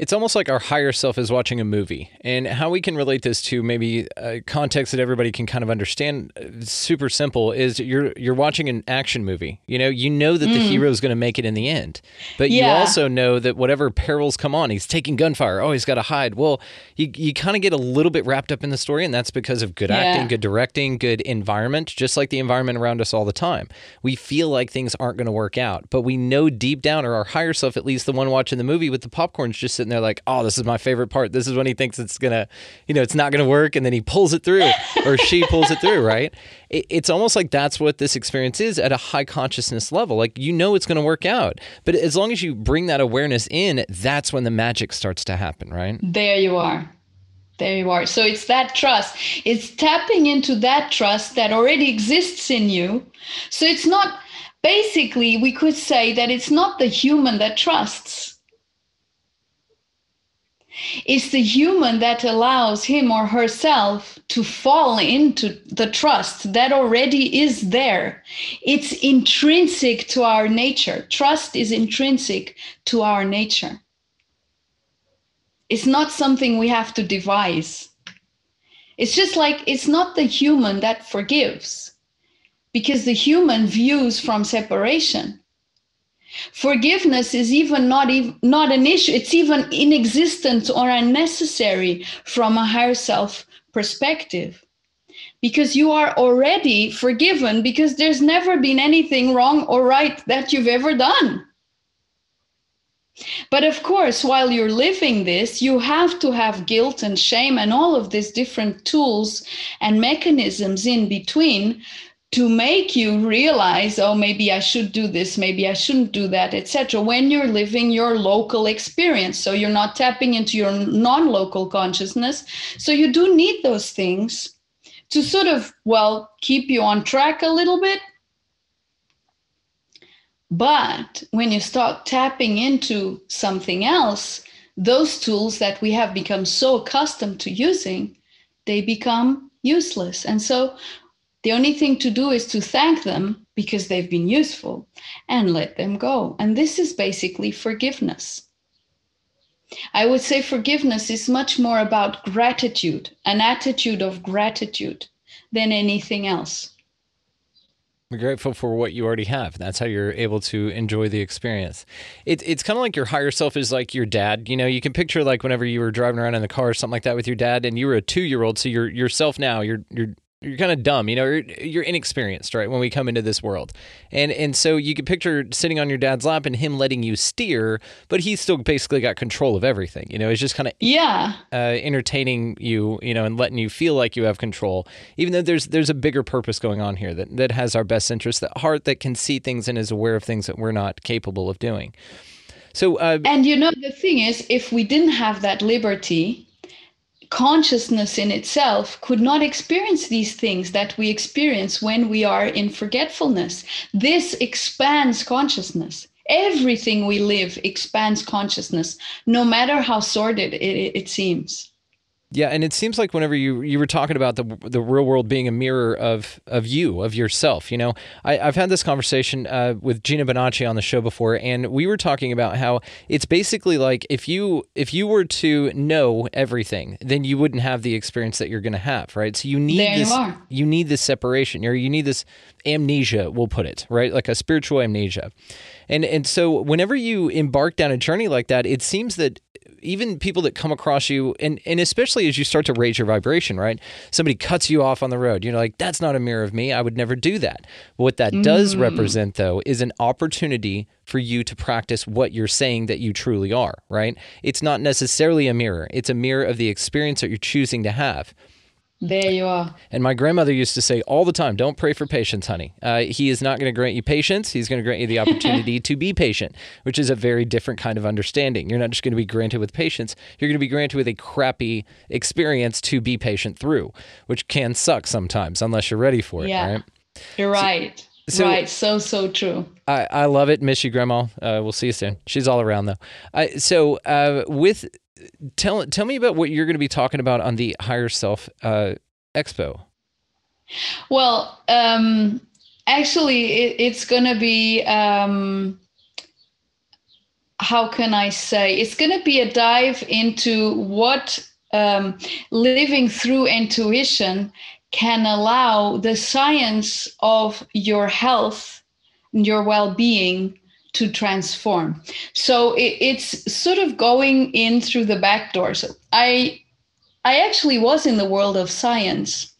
Speaker 1: it's almost like our higher self is watching a movie, and how we can relate this to maybe a context that everybody can kind of understand. Uh, super simple is you're you're watching an action movie. You know, you know that mm. the hero is going to make it in the end, but yeah. you also know that whatever perils come on, he's taking gunfire. Oh, he's got to hide. Well, you you kind of get a little bit wrapped up in the story, and that's because of good yeah. acting, good directing, good environment, just like the environment around us all the time. We feel like things aren't going to work out, but we know deep down, or our higher self, at least the one watching the movie with the popcorn's just sitting they're like, oh, this is my favorite part. This is when he thinks it's gonna, you know, it's not gonna work, and then he pulls it through, or she pulls it through, right? It, it's almost like that's what this experience is at a high consciousness level. Like you know it's gonna work out, but as long as you bring that awareness in, that's when the magic starts to happen, right?
Speaker 2: There you are. There you are. So it's that trust. It's tapping into that trust that already exists in you. So it's not basically, we could say that it's not the human that trusts it's the human that allows him or herself to fall into the trust that already is there. It's intrinsic to our nature. Trust is intrinsic to our nature. It's not something we have to devise. It's just like it's not the human that forgives because the human views from separation Forgiveness is even not even, not an issue. It's even inexistent or unnecessary from a higher self perspective. because you are already forgiven because there's never been anything wrong or right that you've ever done. But of course, while you're living this, you have to have guilt and shame and all of these different tools and mechanisms in between to make you realize oh maybe i should do this maybe i shouldn't do that etc when you're living your local experience. So you're not tapping into your non-local consciousness. So you do need those things to sort of well keep you on track a little bit. But when you start tapping into something else, those tools that we have become so accustomed to using, they become useless. And so the only thing to do is to thank them because they've been useful and let them go. And this is basically forgiveness. I would say forgiveness is much more about gratitude, an attitude of gratitude, than anything else.
Speaker 1: Be grateful for what you already have. That's how you're able to enjoy the experience. It, it's kind of like your higher self is like your dad. You know, you can picture like whenever you were driving around in the car or something like that with your dad, and you were a two year old. So you're yourself now. You're you're you're kind of dumb, you know, you're, you're, inexperienced, right? When we come into this world. And and so you can picture sitting on your dad's lap and him letting you steer, but he's still basically got control of everything. You know, it's just kind of
Speaker 2: yeah,
Speaker 1: uh, entertaining you, you know, and letting you feel like you have control. Even though there's there's a bigger purpose going on here that that has our best interest, that heart that can see things and is aware of things that we're not capable of doing. So uh,
Speaker 2: And you know the thing is if we didn't have that liberty, consciousness in itself could not experience these things that we experience when we are in forgetfulness. This expands consciousness. Everything we live expands consciousness, no matter how sordid it, it seems.
Speaker 1: Yeah, and it seems like whenever you you were talking about the the real world being a mirror of of you of yourself, you know, I, have had this conversation uh, with Gina Bonacci on the show before, and we were talking about how it's basically like if you if you were to know everything, then you wouldn't have the experience that you're going to have, right? So you need
Speaker 2: there
Speaker 1: this
Speaker 2: you,
Speaker 1: you need this separation, or you need this amnesia, we'll put it right, like a spiritual amnesia, and and so whenever you embark down a journey like that, it seems that even people that come across you and and especially as you start to raise your vibration right? Somebody cuts you off on the road you're like that's not a mirror of me. I would never do that. What that mm. does represent though is an opportunity for you to practice what you're saying that you truly are right? It's not necessarily a mirror. It's a mirror of the experience that you're choosing to have
Speaker 2: there you are.
Speaker 1: And my grandmother used to say all the time, don't pray for patience, honey. Uh, he is not going to grant you patience. He's going to grant you the opportunity to be patient, which is a very different kind of understanding. You're not just going to be granted with patience, you're going to be granted with a crappy experience to be patient through, which can suck sometimes unless you're ready for it,
Speaker 2: yeah.
Speaker 1: right?
Speaker 2: You're right. So, right. So, so true.
Speaker 1: I, I love it. Miss you, Grandma. Uh, we'll see you soon. She's all around, though. Uh, so, uh, with tell tell me about what you're going to be talking about on the Higher Self uh, Expo.
Speaker 2: Well, um, actually, it, it's going to be. Um, how can I say? It's going to be a dive into what um, living through intuition can allow the science of your health and your well-being to transform. So it, it's sort of going in through the back door. So I I actually was in the world of science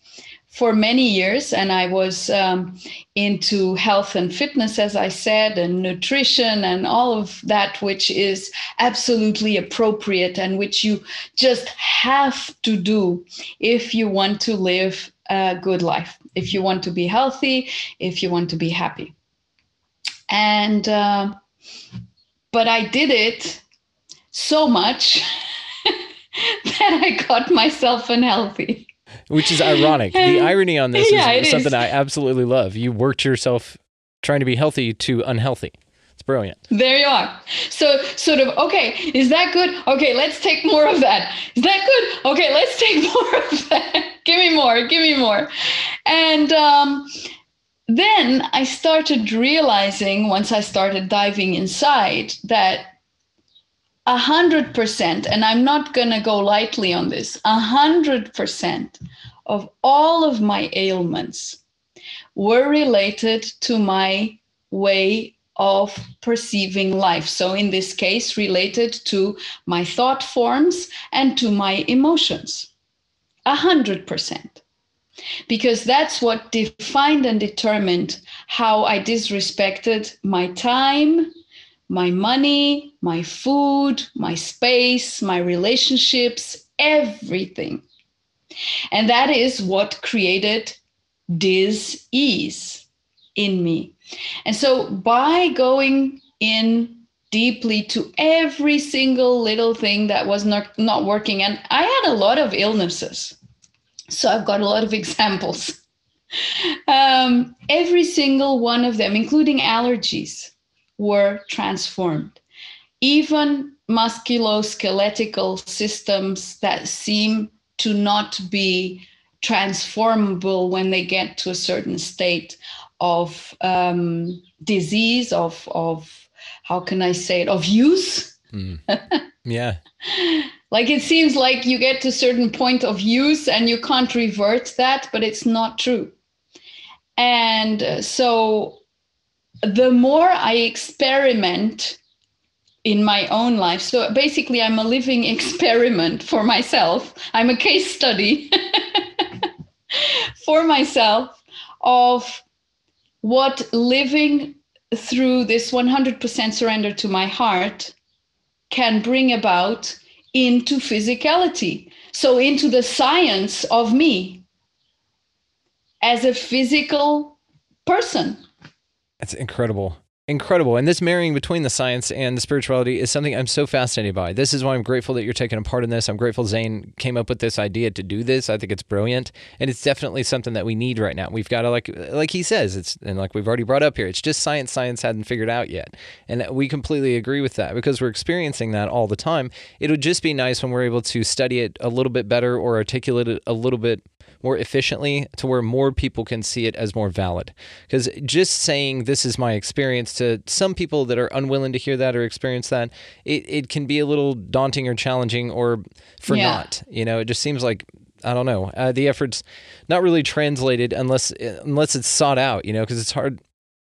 Speaker 2: for many years, and I was um, into health and fitness, as I said, and nutrition, and all of that, which is absolutely appropriate and which you just have to do if you want to live a good life, if you want to be healthy, if you want to be happy and uh, but I did it so much that I got myself unhealthy.
Speaker 1: Which is ironic. the irony on this yeah, is something is. I absolutely love. You worked yourself trying to be healthy to unhealthy. It's brilliant.
Speaker 2: There you are. So sort of okay, is that good? Okay, let's take more of that. Is that good? Okay, let's take more of that. give me more. Give me more. And um, then I started realizing once I started diving inside that a hundred percent, and I'm not gonna go lightly on this, a hundred percent of all of my ailments were related to my way of perceiving life. So, in this case, related to my thought forms and to my emotions. A hundred percent. Because that's what defined and determined how I disrespected my time, my money, my food, my space, my relationships, everything. And that is what created dis ease in me. And so by going in deeply to every single little thing that was not, not working, and I had a lot of illnesses. So I've got a lot of examples. Um, every single one of them, including allergies, were transformed. Even musculoskeletal systems that seem to not be transformable when they get to a certain state of um, disease, of, of how can I say it, of use.
Speaker 1: Mm. Yeah.
Speaker 2: Like it seems like you get to certain point of use and you can't revert that, but it's not true. And uh, so the more I experiment in my own life, so basically I'm a living experiment for myself, I'm a case study for myself of what living through this 100% surrender to my heart can bring about into physicality. So, into the science of me as a physical person.
Speaker 1: That's incredible. Incredible. And this marrying between the science and the spirituality is something I'm so fascinated by. This is why I'm grateful that you're taking a part in this. I'm grateful Zane came up with this idea to do this. I think it's brilliant. And it's definitely something that we need right now. We've got to like like he says, it's and like we've already brought up here, it's just science science hadn't figured out yet. And we completely agree with that because we're experiencing that all the time. It would just be nice when we're able to study it a little bit better or articulate it a little bit more efficiently to where more people can see it as more valid. Because just saying this is my experience to some people that are unwilling to hear that or experience that, it, it can be a little daunting or challenging or for
Speaker 2: Yeah.
Speaker 1: not. You know, it just seems like I don't know. Uh, the effort's not really translated unless unless it's sought out. You know, because it's hard.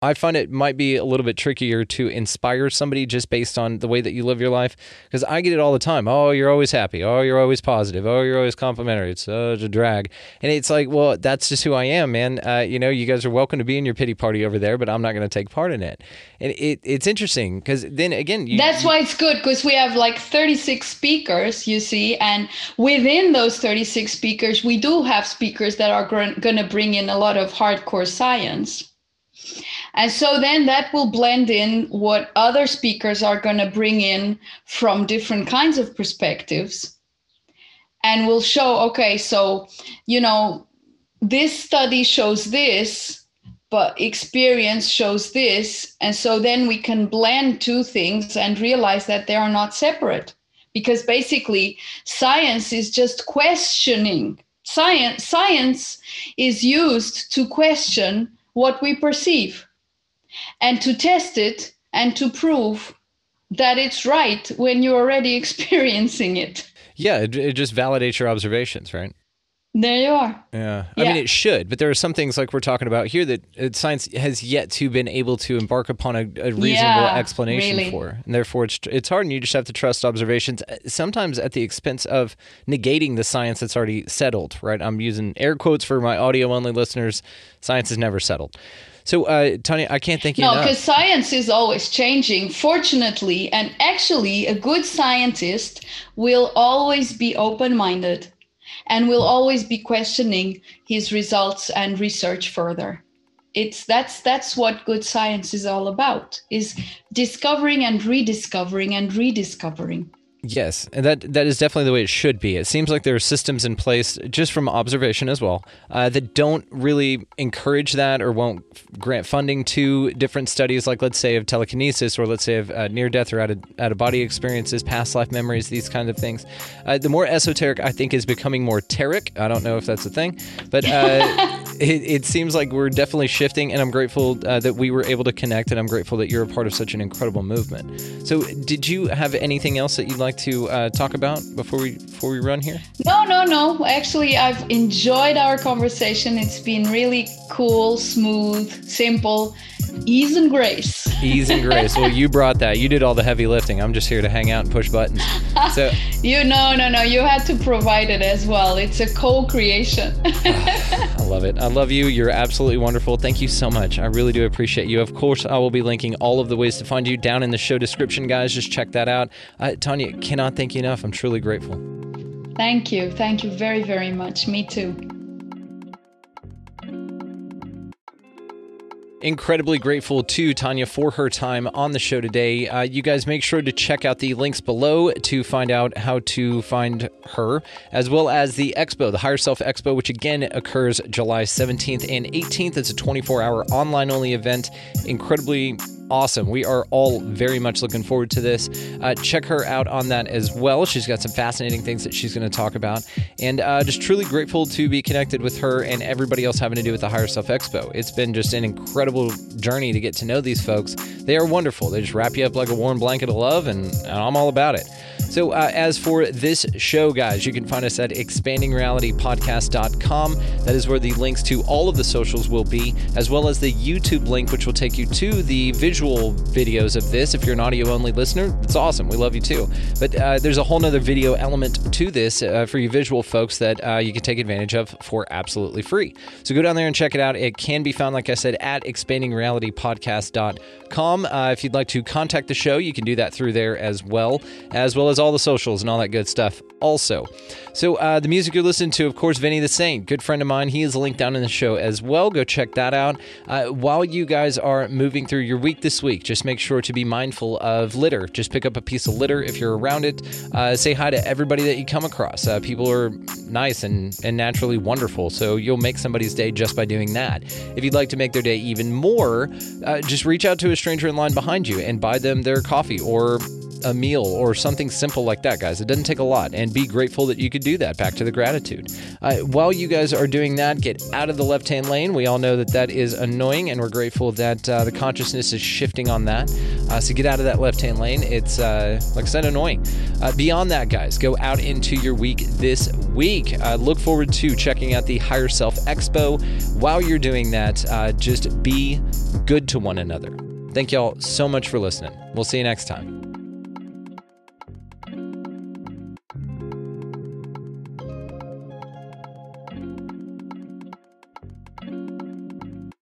Speaker 1: I find it might be a little bit trickier to inspire somebody just based on the way that you live your life. Because I get it all the time. Oh, you're always happy. Oh, you're always positive. Oh, you're always complimentary. It's such a drag. And it's like, well, that's just who I am, man. Uh, you know, you guys are welcome to be in your pity party over there, but I'm not going to take part in it. And it, it's interesting because then again, you,
Speaker 2: That's why it's good because we have like 36 speakers, you see, and within those 36 speakers, we do have speakers that are going to bring in a lot of hardcore science. And so then that will blend in what other speakers are going to bring in from different kinds of perspectives. And we'll show, okay, so, you know, this study shows this, but experience shows this. And so then we can blend two things and realize that they are not separate. Because basically, science is just questioning. Science, science is used to question what we perceive and to test it and to prove that it's right when you're already experiencing it.
Speaker 1: yeah, it, it just validates your observations, right?
Speaker 2: There you are.
Speaker 1: Yeah. I
Speaker 2: Yeah.
Speaker 1: mean, it should, but there are some things like we're talking about here that uh, science has yet to been able to embark upon a, a reasonable
Speaker 2: Yeah,
Speaker 1: explanation
Speaker 2: really.
Speaker 1: for, and therefore it's it's hard, and you just have to trust observations. uh, Sometimes at the expense of negating the science that's already settled. Right? I'm using air quotes for my audio only listeners. Science is never settled. So, uh, Tania, I can't thank you
Speaker 2: No, because science is always changing, fortunately. And actually, a good scientist will always be open minded and will always be questioning his results and research further. It's that's that's what good science is all about is discovering and rediscovering and rediscovering.
Speaker 1: Yes, and that that is definitely the way it should be. It seems like there are systems in place, just from observation as well, uh, that don't really encourage that or won't grant funding to different studies, like let's say of telekinesis, or let's say of uh, near death or out of out of body experiences, past life memories, these kinds of things. Uh, the more esoteric, I think, is becoming more teric. I don't know if that's a thing, but uh, it, it seems like we're definitely shifting, and I'm grateful uh, that we were able to connect, and I'm grateful that you're a part of such an incredible movement. So, did you have anything else that you'd like to uh, talk about before we before we run here?
Speaker 2: No, no, no. Actually, I've enjoyed our conversation. It's been really cool, smooth, simple, ease and grace.
Speaker 1: Ease and grace. Well, you brought that. You did all the heavy lifting. I'm just here to hang out and push buttons. So
Speaker 2: you no no no. You had to provide it as well. It's a co-creation.
Speaker 1: I love it. I love you. You're absolutely wonderful. Thank you so much. I really do appreciate you. Of course, I will be linking all of the ways to find you down in the show description, guys. Just check that out. Uh, Tania, cannot thank you enough. I'm truly grateful.
Speaker 2: Thank you. Thank you very very much. Me too.
Speaker 1: Incredibly grateful to Tania for her time on the show today. Uh, you guys make sure to check out the links below to find out how to find her, as well as the expo, the Higher Self Expo, which again occurs July 17th and 18th. It's a 24 hour online only event. Incredibly awesome. We are all very much looking forward to this. Uh, check her out on that as well. She's got some fascinating things that she's going to talk about. And uh, just truly grateful to be connected with her and everybody else having to do with the Higher Self Expo. It's been just an incredible journey to get to know these folks. They are wonderful. They just wrap you up like a warm blanket of love, and, and I'm all about it. So, uh, as for this show, guys, you can find us at expandingrealitypodcast.com. That is where the links to all of the socials will be, as well as the YouTube link, which will take you to the visual videos of this. If you're an audio only listener, it's awesome. We love you too. But uh, there's a whole nother video element to this uh, for you visual folks that uh, you can take advantage of for absolutely free. So, go down there and check it out. It can be found, like I said, at expandingrealitypodcast.com. Uh, if you'd like to contact the show, you can do that through there as well, as well as all the socials and all that good stuff also. So uh, the music you're listening to, of course, Vinny the Saint, good friend of mine. He is linked down in the show as well. Go check that out. Uh, while you guys are moving through your week this week, just make sure to be mindful of litter. Just pick up a piece of litter if you're around it. Uh, say hi to everybody that you come across. Uh, people are nice and, and naturally wonderful, so you'll make somebody's day just by doing that. If you'd like to make their day even more, uh, just reach out to a stranger in line behind you and buy them their coffee or a meal or something simple like that, guys. It doesn't take a lot, and be grateful that you could do that. Back to the gratitude. Uh, while you guys are doing that, get out of the left hand lane. We all know that that is annoying, and we're grateful that uh, the consciousness is shifting on that. Uh, so get out of that left hand lane. It's, uh, like I said, annoying. Uh, beyond that, guys, go out into your week this week. Uh, look forward to checking out the Higher Self Expo. While you're doing that, just be good to one another. Thank y'all so much for listening. We'll see you next time.